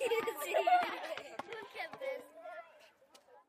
出る出。